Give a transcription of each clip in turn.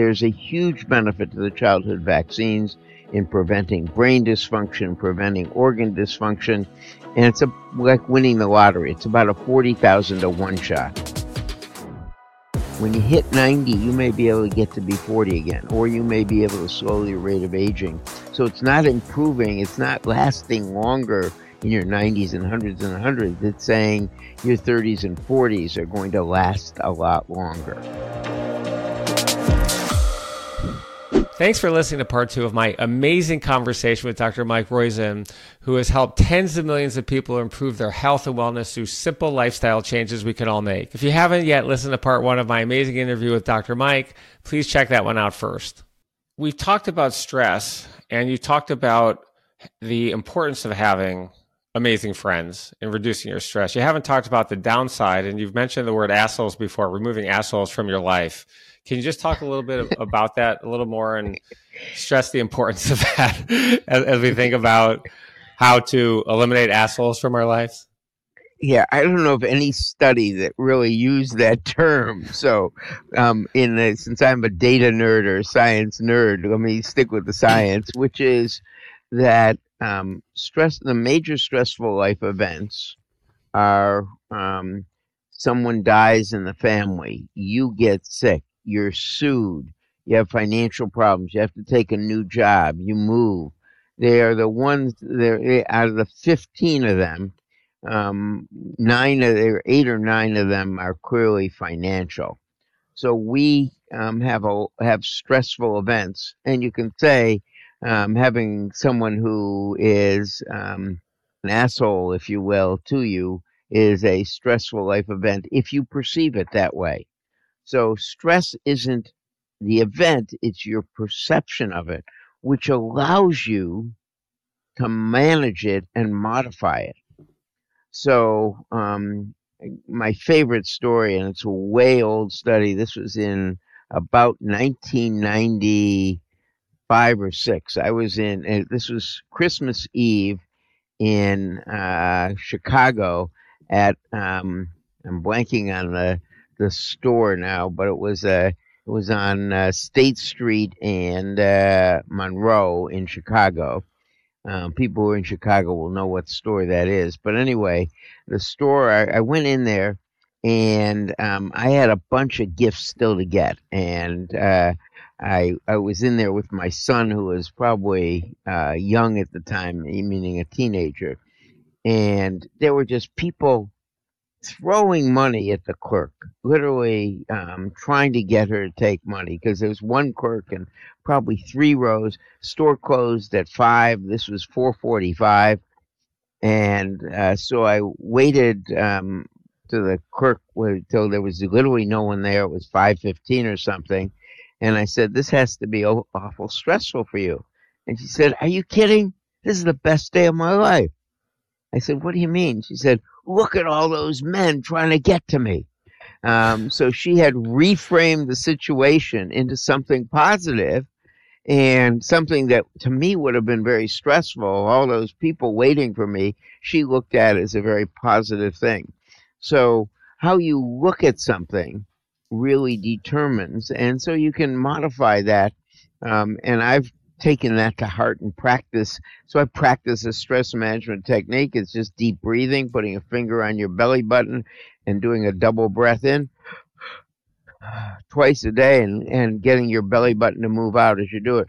there's a huge benefit to the childhood vaccines in preventing brain dysfunction, preventing organ dysfunction, and it's a, like winning the lottery. It's about a 40,000 to one shot. When you hit 90, you may be able to get to be 40 again, or you may be able to slow your rate of aging. So it's not improving, it's not lasting longer in your 90s and hundreds and hundreds. It's saying your 30s and 40s are going to last a lot longer. Thanks for listening to part two of my amazing conversation with Dr. Mike Roizen, who has helped tens of millions of people improve their health and wellness through simple lifestyle changes we can all make. If you haven't yet listened to part one of my amazing interview with Dr. Mike, please check that one out first. We've talked about stress, and you talked about the importance of having amazing friends and reducing your stress. You haven't talked about the downside, and you've mentioned the word assholes before, removing assholes from your life. Can you just talk a little bit about that a little more and stress the importance of that as, as we think about how to eliminate assholes from our lives? yeah, I don't know of any study that really used that term. So, um, in the, since I'm a data nerd or a science nerd, let me stick with the science, which is that um, stress, the major stressful life events are um, someone dies in the family, you get sick, you're sued, you have financial problems, you have to take a new job, you move. They are the ones. They're out of the fifteen of them. Um, nine of there, eight or nine of them are clearly financial. So we um, have a have stressful events, and you can say um, having someone who is um, an asshole, if you will, to you is a stressful life event if you perceive it that way. So stress isn't the event, it's your perception of it, which allows you to manage it and modify it. So, um, my favorite story, and it's a way old study, this was in about 1995 or six. I was in, this was Christmas Eve in uh, Chicago at, um, I'm blanking on the, the store now, but it was a, uh, it was on uh, State Street and uh, Monroe in Chicago. Um, people who are in Chicago will know what store that is. But anyway, the store, I, I went in there and um, I had a bunch of gifts still to get. And uh, I, I was in there with my son, who was probably uh, young at the time, meaning a teenager. And there were just people throwing money at the clerk, literally um, trying to get her to take money because there was one clerk and probably three rows. Store closed at five. This was four forty-five, and uh, so I waited um, to the clerk until there was literally no one there. It was five fifteen or something, and I said, "This has to be awful stressful for you." And she said, "Are you kidding? This is the best day of my life." I said, What do you mean? She said, Look at all those men trying to get to me. Um, so she had reframed the situation into something positive and something that to me would have been very stressful. All those people waiting for me, she looked at as a very positive thing. So, how you look at something really determines, and so you can modify that. Um, and I've taken that to heart and practice. So I practice a stress management technique. It's just deep breathing, putting a finger on your belly button and doing a double breath in twice a day and, and getting your belly button to move out as you do it.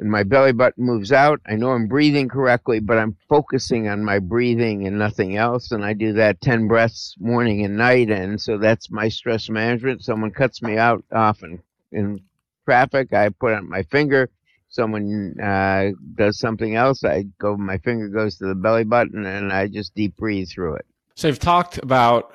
And my belly button moves out. I know I'm breathing correctly, but I'm focusing on my breathing and nothing else. And I do that 10 breaths morning and night. And so that's my stress management. Someone cuts me out often in traffic. I put on my finger someone uh, does something else, I go, my finger goes to the belly button, and I just deep breathe through it. So you've talked about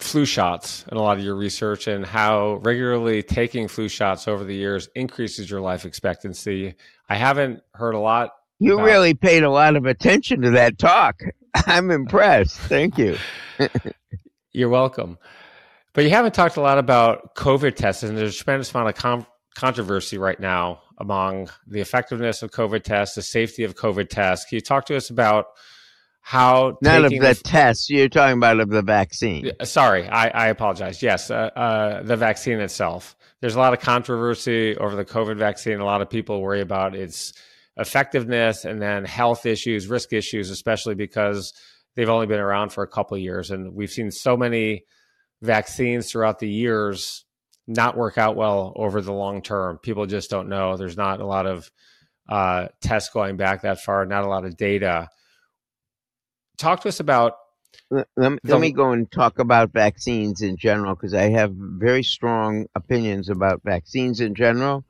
flu shots in a lot of your research and how regularly taking flu shots over the years increases your life expectancy. I haven't heard a lot. You about- really paid a lot of attention to that talk. I'm impressed. Thank you. You're welcome. But you haven't talked a lot about COVID tests, and there's a tremendous amount of com- controversy right now among the effectiveness of COVID tests, the safety of COVID tests. Can you talk to us about how none of the, the tests you're talking about of the vaccine? Sorry, I, I apologize. Yes, uh, uh, the vaccine itself. there's a lot of controversy over the COVID vaccine. A lot of people worry about its effectiveness and then health issues, risk issues, especially because they've only been around for a couple years. And we've seen so many vaccines throughout the years not work out well over the long term. People just don't know. There's not a lot of uh, tests going back that far, not a lot of data. Talk to us about. Let, let, let me go and talk about vaccines in general because I have very strong opinions about vaccines in general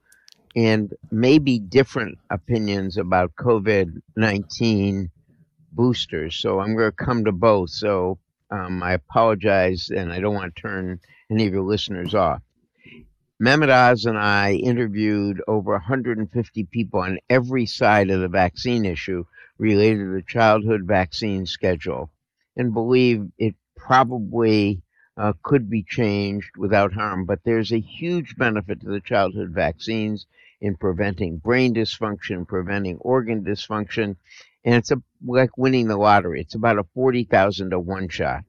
and maybe different opinions about COVID 19 boosters. So I'm going to come to both. So um, I apologize and I don't want to turn any of your listeners off. Mehmet Oz and I interviewed over 150 people on every side of the vaccine issue related to the childhood vaccine schedule and believe it probably uh, could be changed without harm. But there's a huge benefit to the childhood vaccines in preventing brain dysfunction, preventing organ dysfunction, and it's a, like winning the lottery. It's about a 40,000 to one shot.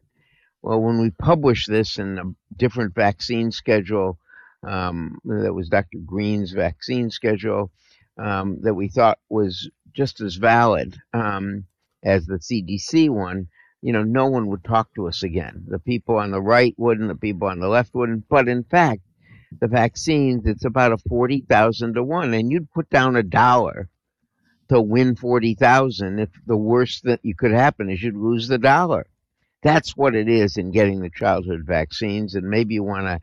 Well, when we published this in a different vaccine schedule, um, that was Dr. Green's vaccine schedule um, that we thought was just as valid um, as the CDC one, you know, no one would talk to us again. The people on the right wouldn't, the people on the left wouldn't. But in fact, the vaccines, it's about a 40,000 to 1. And you'd put down a dollar to win 40,000 if the worst that you could happen is you'd lose the dollar. That's what it is in getting the childhood vaccines. And maybe you want to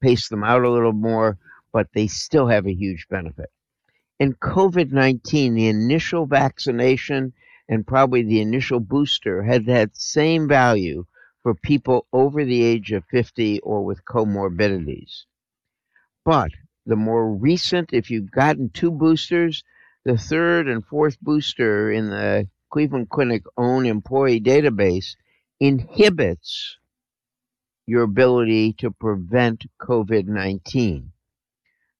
pace them out a little more, but they still have a huge benefit. In COVID 19, the initial vaccination and probably the initial booster had that same value for people over the age of 50 or with comorbidities. But the more recent, if you've gotten two boosters, the third and fourth booster in the Cleveland Clinic own employee database inhibits your ability to prevent COVID 19.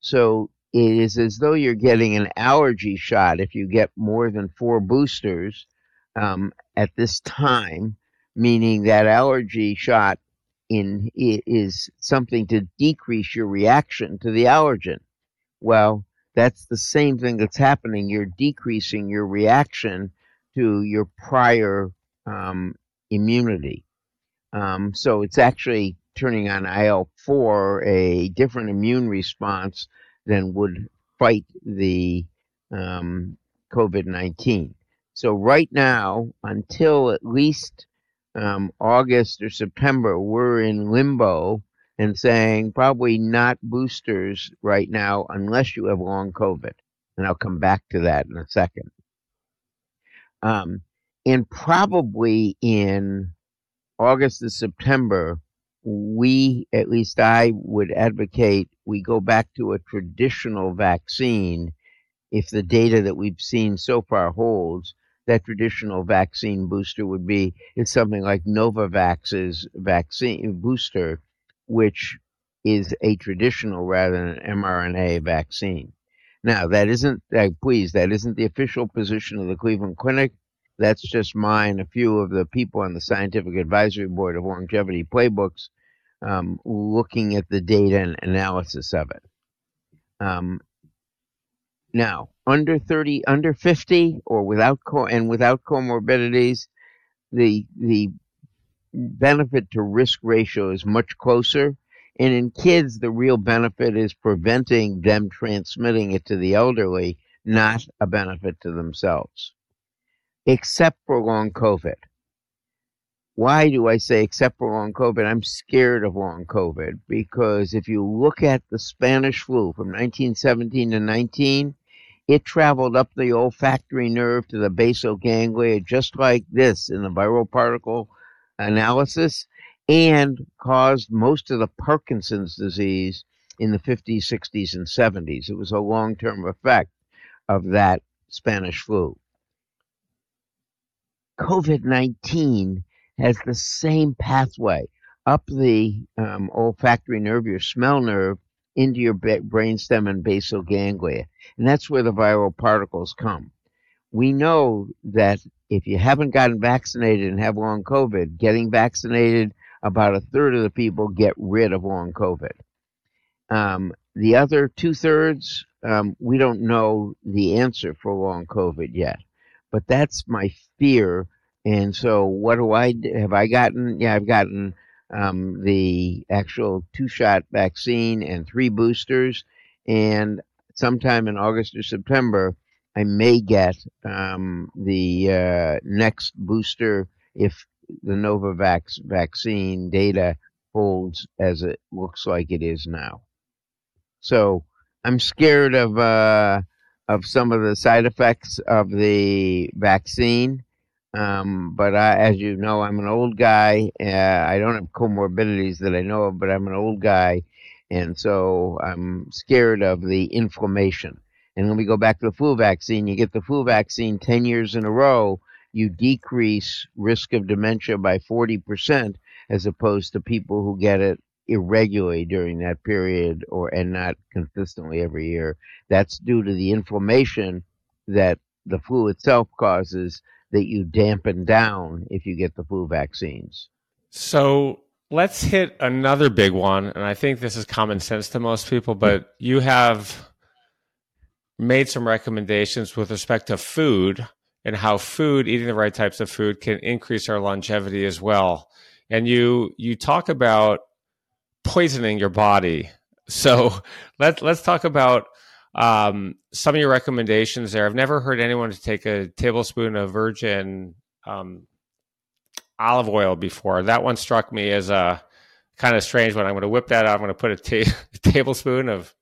So it is as though you're getting an allergy shot if you get more than four boosters um, at this time, meaning that allergy shot in is something to decrease your reaction to the allergen. Well, that's the same thing that's happening. You're decreasing your reaction to your prior um, immunity. Um, so it's actually turning on IL 4, a different immune response than would fight the um, COVID 19. So, right now, until at least um, August or September, we're in limbo and saying probably not boosters right now unless you have long COVID. And I'll come back to that in a second. Um, and probably in August to September, we, at least I would advocate, we go back to a traditional vaccine if the data that we've seen so far holds. That traditional vaccine booster would be it's something like Novavax's vaccine booster, which is a traditional rather than an mRNA vaccine. Now, that isn't, uh, please, that isn't the official position of the Cleveland Clinic. That's just mine. A few of the people on the scientific advisory board of longevity playbooks um, looking at the data and analysis of it. Um, now, under 30, under 50, or without co- and without comorbidities, the the benefit to risk ratio is much closer. And in kids, the real benefit is preventing them transmitting it to the elderly, not a benefit to themselves except for long COVID. Why do I say except for long COVID? I'm scared of long COVID because if you look at the Spanish flu from 1917 to 19, it traveled up the olfactory nerve to the basal ganglia just like this in the viral particle analysis and caused most of the Parkinson's disease in the 50s, 60s, and 70s. It was a long term effect of that Spanish flu. COVID 19 has the same pathway up the um, olfactory nerve, your smell nerve, into your brainstem and basal ganglia. And that's where the viral particles come. We know that if you haven't gotten vaccinated and have long COVID, getting vaccinated, about a third of the people get rid of long COVID. Um, the other two thirds, um, we don't know the answer for long COVID yet. But that's my fear. And so, what do I have? I gotten, yeah, I've gotten um, the actual two shot vaccine and three boosters. And sometime in August or September, I may get um, the uh, next booster if the Novavax vaccine data holds as it looks like it is now. So I'm scared of uh, of some of the side effects of the vaccine. Um, but I, as you know, I'm an old guy. Uh, I don't have comorbidities that I know of, but I'm an old guy, and so I'm scared of the inflammation. And when we go back to the flu vaccine, you get the flu vaccine 10 years in a row, you decrease risk of dementia by 40% as opposed to people who get it irregularly during that period or and not consistently every year. That's due to the inflammation that the flu itself causes that you dampen down if you get the flu vaccines. So let's hit another big one. And I think this is common sense to most people, but you have made some recommendations with respect to food and how food, eating the right types of food, can increase our longevity as well. And you you talk about poisoning your body. So let's let's talk about um, some of your recommendations there. I've never heard anyone to take a tablespoon of virgin um, olive oil before. That one struck me as a kind of strange one. I'm going to whip that out. I'm going to put a, ta- a tablespoon of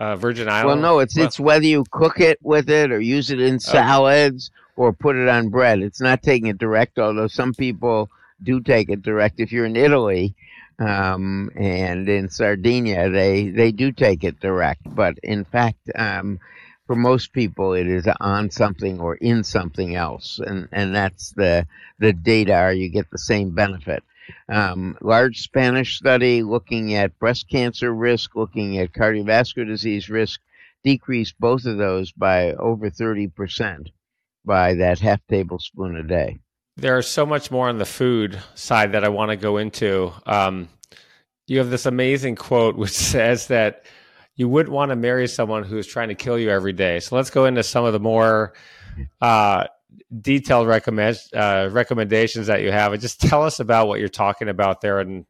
uh, virgin olive. Well, no, it's it's whether you cook it with it or use it in salads okay. or put it on bread. It's not taking it direct, although some people do take it direct. If you're in Italy um, and in Sardinia, they they do take it direct. But in fact, um, for most people, it is on something or in something else, and and that's the the data. Are you get the same benefit? Um, large Spanish study looking at breast cancer risk, looking at cardiovascular disease risk, decreased both of those by over 30% by that half tablespoon a day. There's so much more on the food side that I want to go into. Um, you have this amazing quote which says that you wouldn't want to marry someone who's trying to kill you every day. So let's go into some of the more uh, detailed recommend uh, recommendations that you have, and just tell us about what you're talking about there. And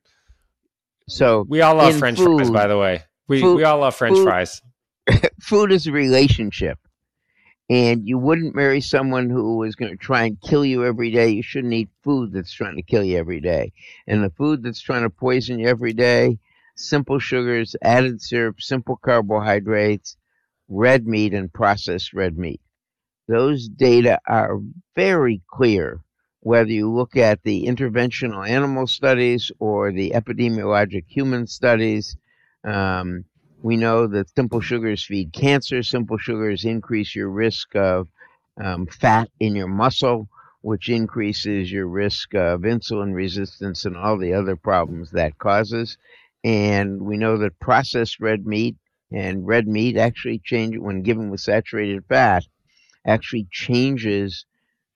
so we all love French food, fries, by the way. We food, we all love French food, fries. food is a relationship, and you wouldn't marry someone who was going to try and kill you every day. You shouldn't eat food that's trying to kill you every day, and the food that's trying to poison you every day. Simple sugars, added syrup, simple carbohydrates, red meat, and processed red meat those data are very clear, whether you look at the interventional animal studies or the epidemiologic human studies. Um, we know that simple sugars feed cancer. Simple sugars increase your risk of um, fat in your muscle, which increases your risk of insulin resistance and all the other problems that causes. And we know that processed red meat and red meat actually change when given with saturated fat actually changes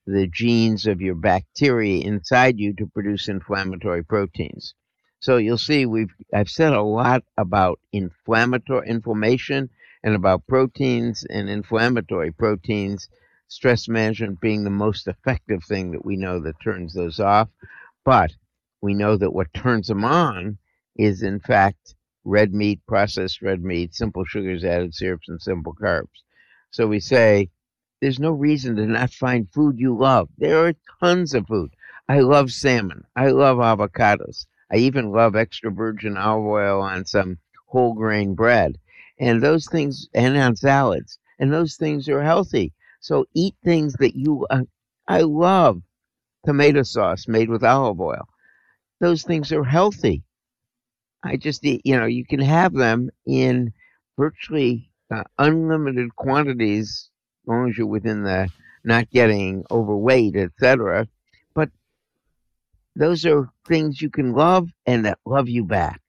the genes of your bacteria inside you to produce inflammatory proteins. So you'll see we've I've said a lot about inflammatory inflammation and about proteins and inflammatory proteins, stress management being the most effective thing that we know that turns those off. But we know that what turns them on is in fact red meat, processed red meat, simple sugars, added syrups, and simple carbs. So we say there's no reason to not find food you love. There are tons of food. I love salmon. I love avocados. I even love extra virgin olive oil on some whole grain bread. And those things, and on salads. And those things are healthy. So eat things that you, uh, I love tomato sauce made with olive oil. Those things are healthy. I just, you know, you can have them in virtually uh, unlimited quantities as long as you're within the not getting overweight, etc. Those are things you can love and that love you back.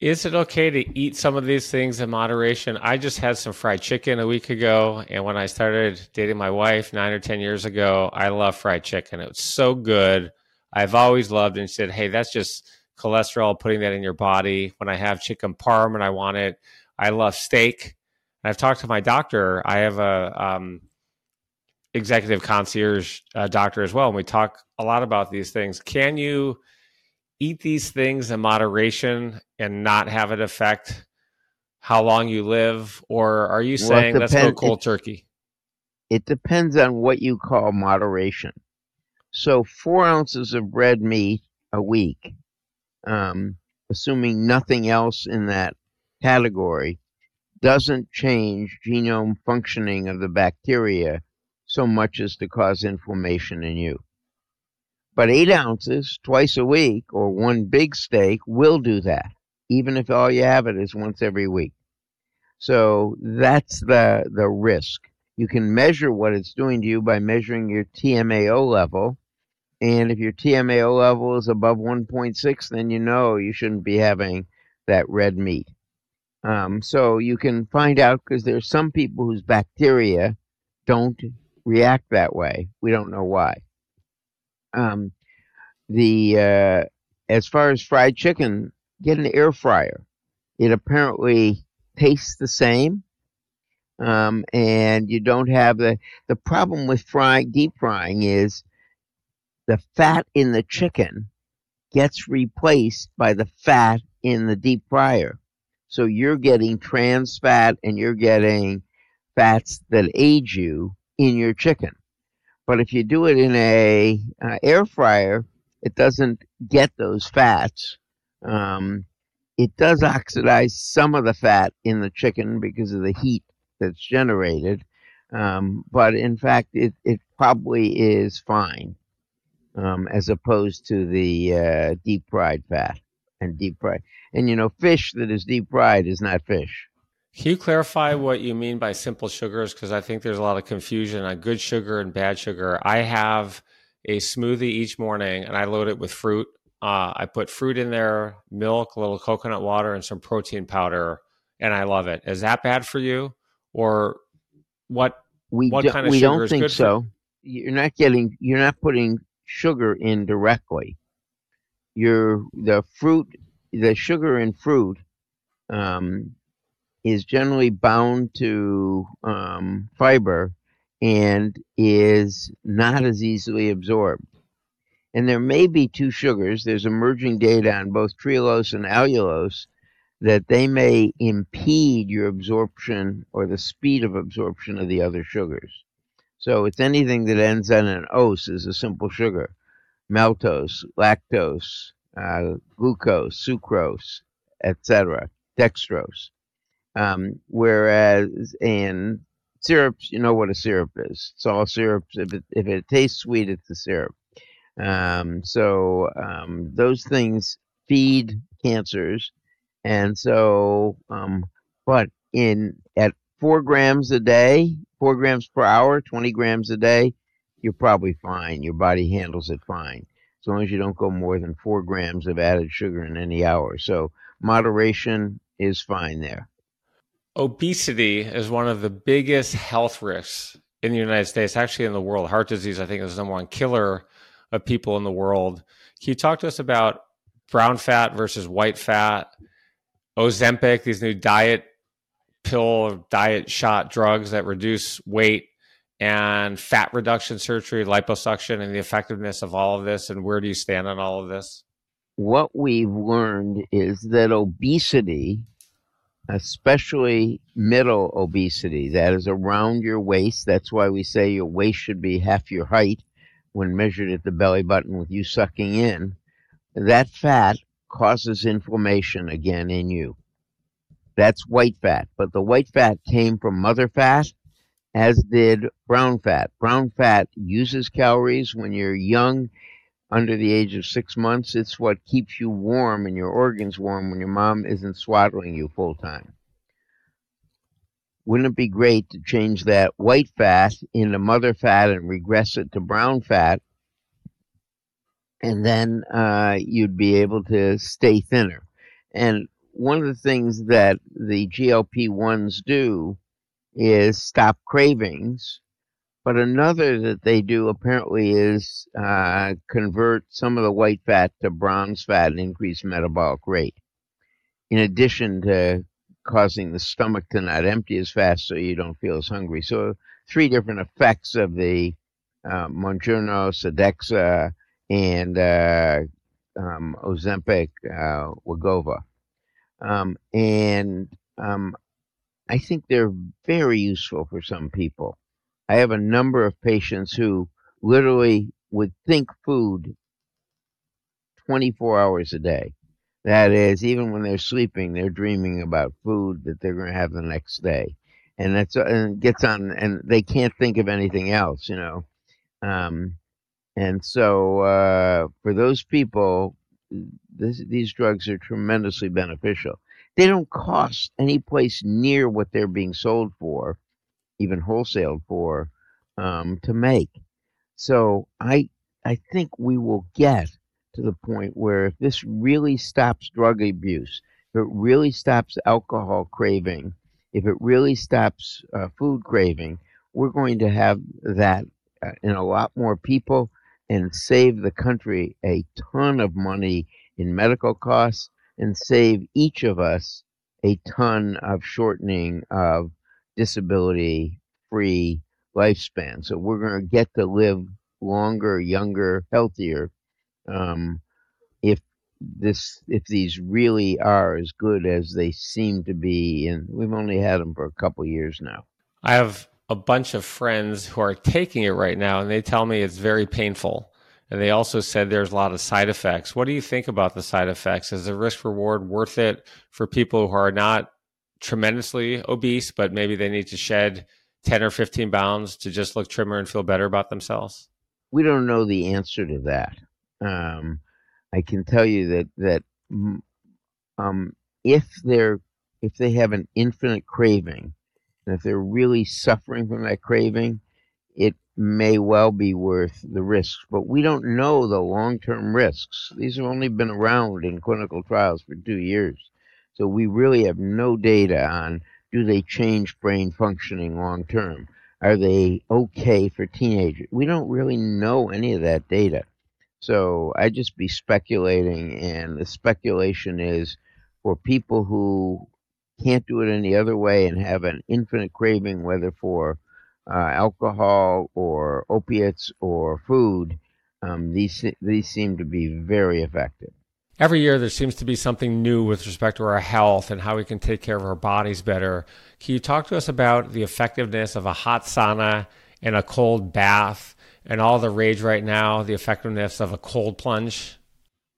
Is it okay to eat some of these things in moderation? I just had some fried chicken a week ago, and when I started dating my wife nine or ten years ago, I love fried chicken. It was so good. I've always loved, and said, "Hey, that's just cholesterol, putting that in your body. When I have chicken parm and I want it, I love steak. And I've talked to my doctor. I have a um, executive concierge uh, doctor as well, and we talk a lot about these things. Can you eat these things in moderation and not have it affect how long you live, or are you saying well, let's go cold it, turkey? It depends on what you call moderation. So, four ounces of red meat a week, um, assuming nothing else in that category, doesn't change genome functioning of the bacteria so much as to cause inflammation in you. But eight ounces twice a week or one big steak will do that, even if all you have it is once every week. So that's the, the risk. You can measure what it's doing to you by measuring your TMAO level. And if your TMAO level is above 1.6, then you know you shouldn't be having that red meat. Um, so you can find out because there's some people whose bacteria don't react that way. We don't know why. Um, the uh, as far as fried chicken, get an air fryer. It apparently tastes the same, um, and you don't have the the problem with frying deep frying is the fat in the chicken gets replaced by the fat in the deep fryer. So you're getting trans fat and you're getting fats that age you in your chicken. But if you do it in a uh, air fryer, it doesn't get those fats. Um, it does oxidize some of the fat in the chicken because of the heat that's generated. Um, but in fact, it, it probably is fine um, as opposed to the uh, deep fried fat and deep fried. And you know, fish that is deep fried is not fish. Can you clarify what you mean by simple sugars? Because I think there's a lot of confusion on good sugar and bad sugar. I have a smoothie each morning and I load it with fruit. Uh, I put fruit in there, milk, a little coconut water, and some protein powder, and I love it. Is that bad for you, or what? We what kind of we don't think so. You're not getting. You're not putting sugar in directly. You're the fruit the sugar in fruit um, is generally bound to um, fiber and is not as easily absorbed. And there may be two sugars. There's emerging data on both trehalose and allulose that they may impede your absorption or the speed of absorption of the other sugars. So it's anything that ends on an ose is a simple sugar. Maltose, lactose, uh, glucose, sucrose, etc., dextrose. Um, whereas in syrups, you know what a syrup is. It's all syrups. If it, if it tastes sweet, it's a syrup. Um, so um, those things feed cancers, and so um, but in at four grams a day, four grams per hour, twenty grams a day, you're probably fine. Your body handles it fine as long as you don't go more than four grams of added sugar in any hour. So moderation is fine there. Obesity is one of the biggest health risks in the United States, actually in the world. Heart disease, I think, is the number one killer of people in the world. Can you talk to us about brown fat versus white fat, Ozempic, these new diet pill, diet shot drugs that reduce weight, and fat reduction surgery, liposuction, and the effectiveness of all of this? And where do you stand on all of this? What we've learned is that obesity, especially middle obesity, that is around your waist, that's why we say your waist should be half your height when measured at the belly button with you sucking in, that fat causes inflammation again in you. That's white fat. But the white fat came from mother fat as did brown fat. Brown fat uses calories when you're young, under the age of six months. It's what keeps you warm and your organs warm when your mom isn't swaddling you full time. Wouldn't it be great to change that white fat into mother fat and regress it to brown fat? And then uh, you'd be able to stay thinner. And one of the things that the GLP 1s do is stop cravings but another that they do apparently is uh, convert some of the white fat to brown fat and increase metabolic rate. In addition to causing the stomach to not empty as fast so you don't feel as hungry. So, three different effects of the uh, Mounjaro, Sodexo, and uh, um, Ozempic, uh, Wegovy. Um, and um, I think they're very useful for some people. I have a number of patients who literally would think food 24 hours a day. That is, even when they're sleeping, they're dreaming about food that they're going to have the next day, and that's and gets on, and they can't think of anything else, you know. Um, and so, uh, for those people, this, these drugs are tremendously beneficial. They don't cost any place near what they're being sold for, even wholesaled for, um, to make. So I I think we will get to the point where if this really stops drug abuse, if it really stops alcohol craving, if it really stops uh, food craving, we're going to have that uh, in a lot more people and save the country a ton of money in medical costs and save each of us a ton of shortening of disability free lifespan. So we're going to get to live longer, younger, healthier um, if this if these really are as good as they seem to be and we've only had them for a couple years now. I have a bunch of friends who are taking it right now and they tell me it's very painful. And they also said there's a lot of side effects. What do you think about the side effects? Is the risk reward worth it for people who are not tremendously obese but maybe they need to shed 10 or 15 pounds to just look trimmer and feel better about themselves we don't know the answer to that um, I can tell you that that um, if they're if they have an infinite craving, and if they're really suffering from that craving, it may well be worth the risks. But we don't know the long term risks. These have only been around in clinical trials for two years. So we really have no data on do they change brain functioning long term? Are they okay for teenagers? We don't really know any of that data. So I just be speculating, and the speculation is for people who can't do it any other way and have an infinite craving, whether for uh, alcohol or opiates or food, um, these these seem to be very effective. Every year, there seems to be something new with respect to our health and how we can take care of our bodies better. Can you talk to us about the effectiveness of a hot sauna and a cold bath? and all the rage right now, the effectiveness of a cold plunge?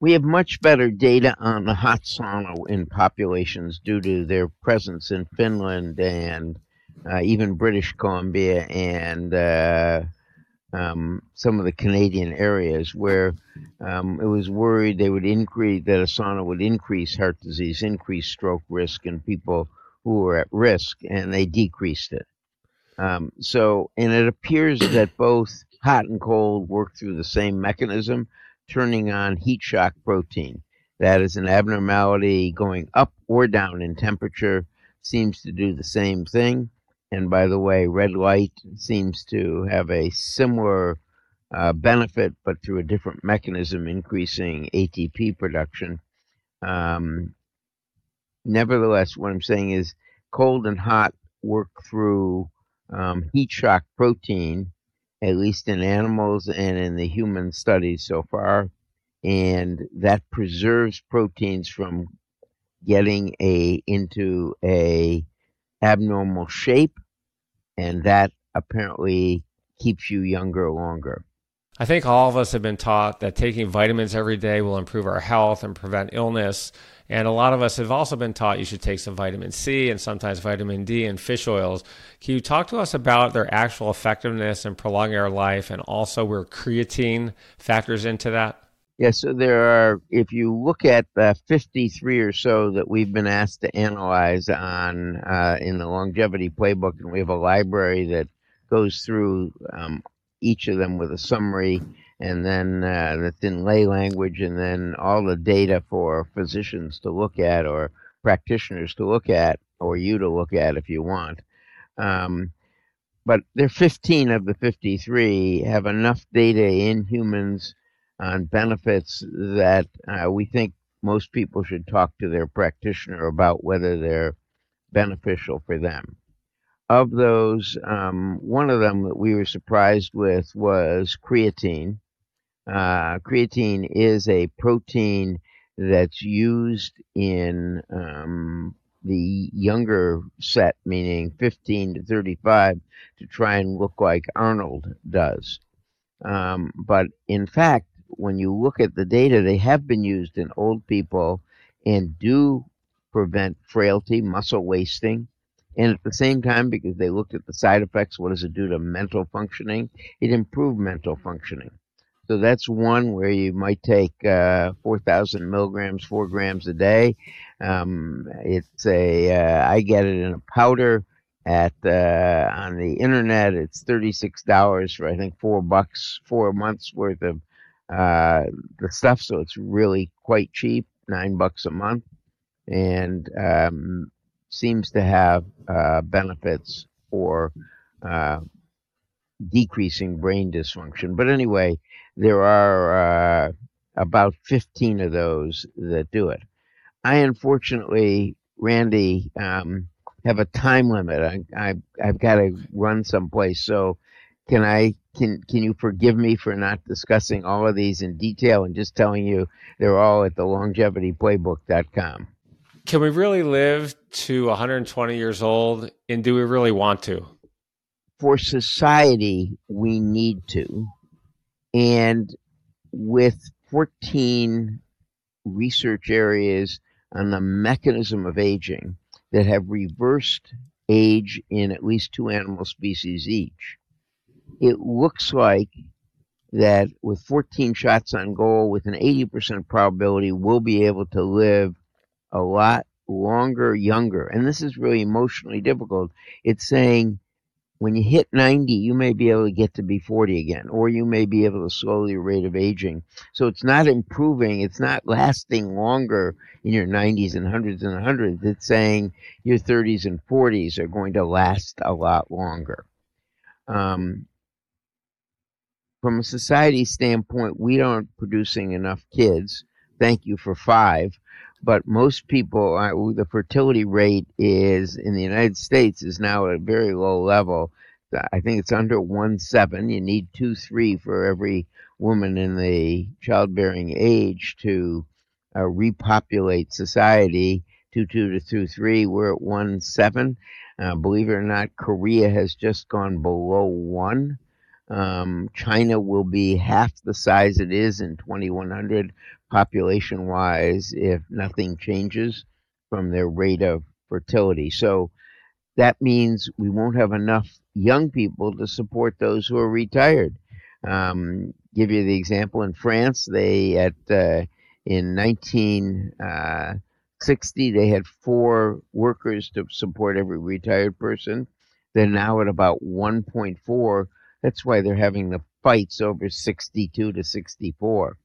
We have much better data on the hot sauna in populations due to their presence in Finland and uh, even British Columbia and uh, um, some of the Canadian areas where um, it was worried they would increase that a sauna would increase heart disease, increase stroke risk in people who were at risk, and they decreased it. Um, so, and it appears that both hot and cold work through the same mechanism, turning on heat shock protein. That is an abnormality going up or down in temperature, seems to do the same thing. And by the way, red light seems to have a similar uh, benefit, but through a different mechanism, increasing ATP production. Um, nevertheless, what I'm saying is cold and hot work through um, heat shock protein at least in animals and in the human studies so far. And that preserves proteins from getting a into a abnormal shape, and that apparently keeps you younger longer. I think all of us have been taught that taking vitamins every day will improve our health and prevent illness. And a lot of us have also been taught you should take some vitamin C and sometimes vitamin D and fish oils. Can you talk to us about their actual effectiveness in prolonging our life and also where creatine factors into that? Yeah, so there are, if you look at the 53 or so that we've been asked to analyze on uh, in the longevity playbook, and we have a library that goes through um, each of them with a summary and then uh, that's in lay language, and then all the data for physicians to look at or practitioners to look at, or you to look at if you want. Um, but there 15 of the 53 have enough data in humans on benefits that uh, we think most people should talk to their practitioner about whether they're beneficial for them. Of those, um, one of them that we were surprised with was creatine. Uh, creatine is a protein that's used in um, the younger set, meaning 15 to 35, to try and look like Arnold does. Um, but in fact, when you look at the data, they have been used in old people and do prevent frailty, muscle wasting. And at the same time, because they looked at the side effects, what does it do to mental functioning? It improved mental functioning. So that's one where you might take uh, 4,000 milligrams, four grams a day. Um, it's a uh, I get it in a powder at uh, on the internet. It's thirty six dollars for I think four bucks, four months worth of uh, the stuff. So it's really quite cheap, nine bucks a month, and um, seems to have uh, benefits for uh, decreasing brain dysfunction. But anyway, there are uh, about 15 of those that do it. I unfortunately, Randy, um, have a time limit. I, I I've got to run someplace. So, can I can can you forgive me for not discussing all of these in detail and just telling you they're all at the longevityplaybook.com? Can we really live to 120 years old, and do we really want to? For society, we need to. And with 14 research areas on the mechanism of aging that have reversed age in at least two animal species each, it looks like that with 14 shots on goal, with an 80% probability, we'll be able to live a lot longer, younger. And this is really emotionally difficult. It's saying when you hit 90, you may be able to get to be 40 again, or you may be able to slow your rate of aging. So it's not improving, it's not lasting longer in your 90s and hundreds and hundreds. It's saying your 30s and 40s are going to last a lot longer. Um, from a society standpoint, we aren't producing enough kids. Thank you for five but most people, uh, the fertility rate is in the United States is now at a very low level. I think it's under one seven. You need two three for every woman in the childbearing age to uh, repopulate society. Two two to two three. We're at one seven. Uh, believe it or not, Korea has just gone below one. Um, China will be half the size it is in 2100 population wise if nothing changes from their rate of fertility. So that means we won't have enough young people to support those who are retired. Um, give you the example in France, they at uh, in 1960 uh, they had four workers to support every retired person. They're now at about 1.4 that's why they're having the fights over 62 to 64.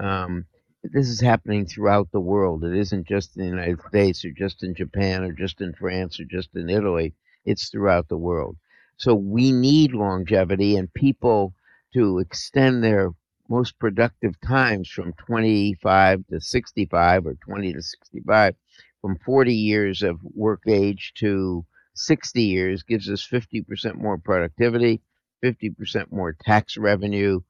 Um, this is happening throughout the world. It isn't just in the United States or just in Japan or just in France or just in Italy. It's throughout the world. So we need longevity and people to extend their most productive times from 25 to 65 or 20 to 65 from 40 years of work age to 60 years gives us 50% more productivity 50% more tax revenue,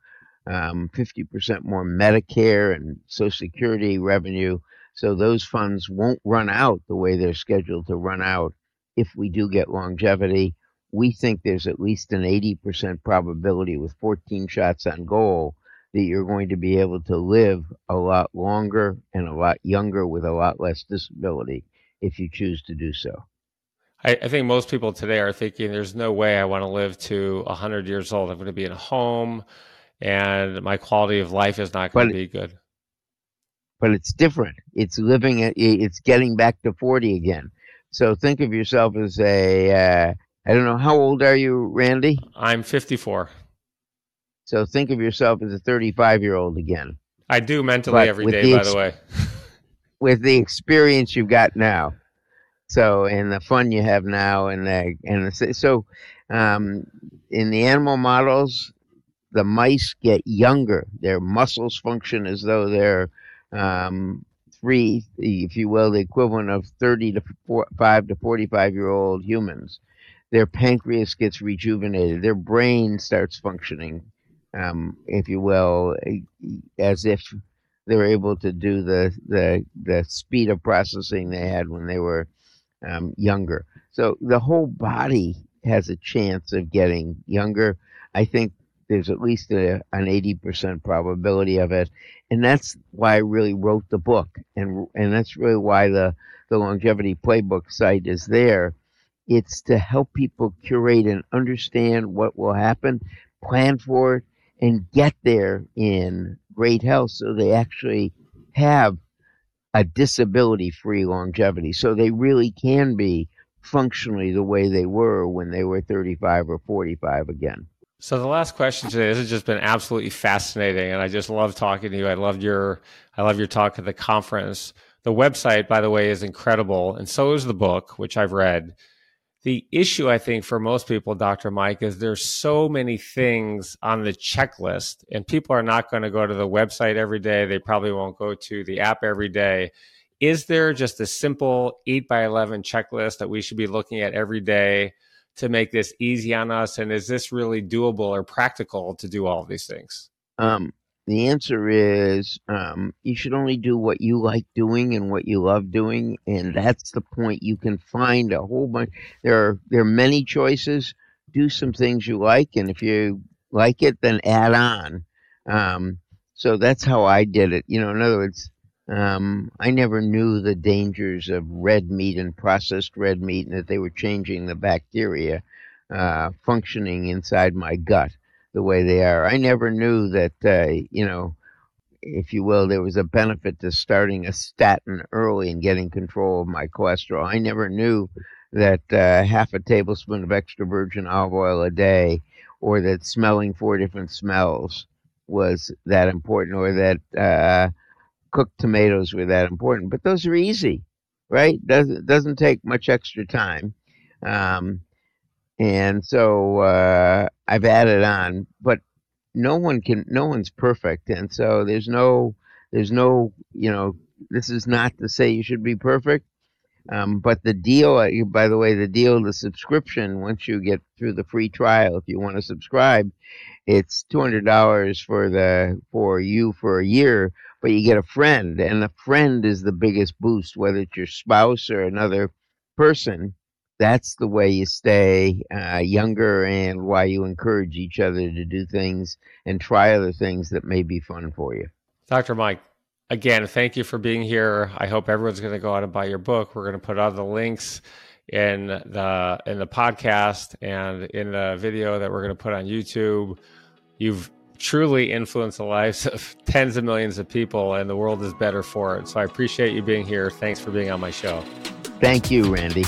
um, 50% more Medicare and Social Security revenue. So those funds won't run out the way they're scheduled to run out if we do get longevity. We think there's at least an 80% probability with 14 shots on goal that you're going to be able to live a lot longer and a lot younger with a lot less disability if you choose to do so. I, I, think most people today are thinking there's no way I want to live to 100 years old. I'm going to be in a home and my quality of life is not going but, to be good. But it's different. It's living, it's getting back to 40 again. So think of yourself as a. Uh, I don't know, how old are you, Randy? I'm 54. So think of yourself as a 35 year old again. I do mentally but every day, by the way. with the experience you've got now. So, and the fun you have now, and the, and the, so um, in the animal models, the mice get younger. Their muscles function as though they're um, three, if you will, the equivalent of 30 to four, 5 to 45 year old humans. Their pancreas gets rejuvenated. Their brain starts functioning, um, if you will, as if they're able to do the, the, the speed of processing they had when they were um, younger. So the whole body has a chance of getting younger. I think there's at least a, an 80% probability of it. And that's why I really wrote the book. And, and that's really why the, the longevity playbook site is there. It's to help people curate and understand what will happen, plan for it, and get there in great health so they actually have a disability free longevity. So they really can be functionally the way they were when they were 35 or 45 again. So the last question today, this has just been absolutely fascinating, and I just love talking to you. I love your, I love your talk at the conference. The website, by the way, is incredible, and so is the book, which I've read. The issue, I think, for most people, Dr. Mike, is there's so many things on the checklist, and people are not going to go to the website every day. They probably won't go to the app every day. Is there just a simple eight by eleven checklist that we should be looking at every day? to make this easy on us? And is this really doable or practical to do all these things? Um, the answer is um, you should only do what you like doing and what you love doing, and that's the point. You can find a whole bunch. There are there are many choices. Do some things you like, and if you like it, then add on. Um, so that's how I did it. You know, in other words, um, I never knew the dangers of red meat and processed red meat, and that they were changing the bacteria uh, functioning inside my gut the way they are. I never knew that, uh, you know, if you will, there was a benefit to starting a statin early and getting control of my cholesterol. I never knew that uh, half a tablespoon of extra virgin olive oil a day, or that smelling four different smells was that important, or that uh, cooked tomatoes were that important, but those are easy, right? Doesn't doesn't take much extra time, um, and so uh, I've added on. But no one can, no one's perfect, and so there's no, there's no, you know, this is not to say you should be perfect. Um, but the deal, uh, by the way, the deal, the subscription, once you get through the free trial, if you want to subscribe, it's two hundred dollars for the for you for a year but you get a friend, and a friend is the biggest boost, whether it's your spouse or another person. That's the way you stay uh, younger and why you encourage each other to do things and try other things that may be fun for you. Dr. Mike, again, thank you for being here. I hope everyone's going to go out and buy your book. We're going to put all the links in the in the podcast and in the video that we're going to put on YouTube. You've truly influenced the lives of tens of millions of people, and the world is better for it. So I appreciate you being here. Thanks for being on my show. Thank you, Randy.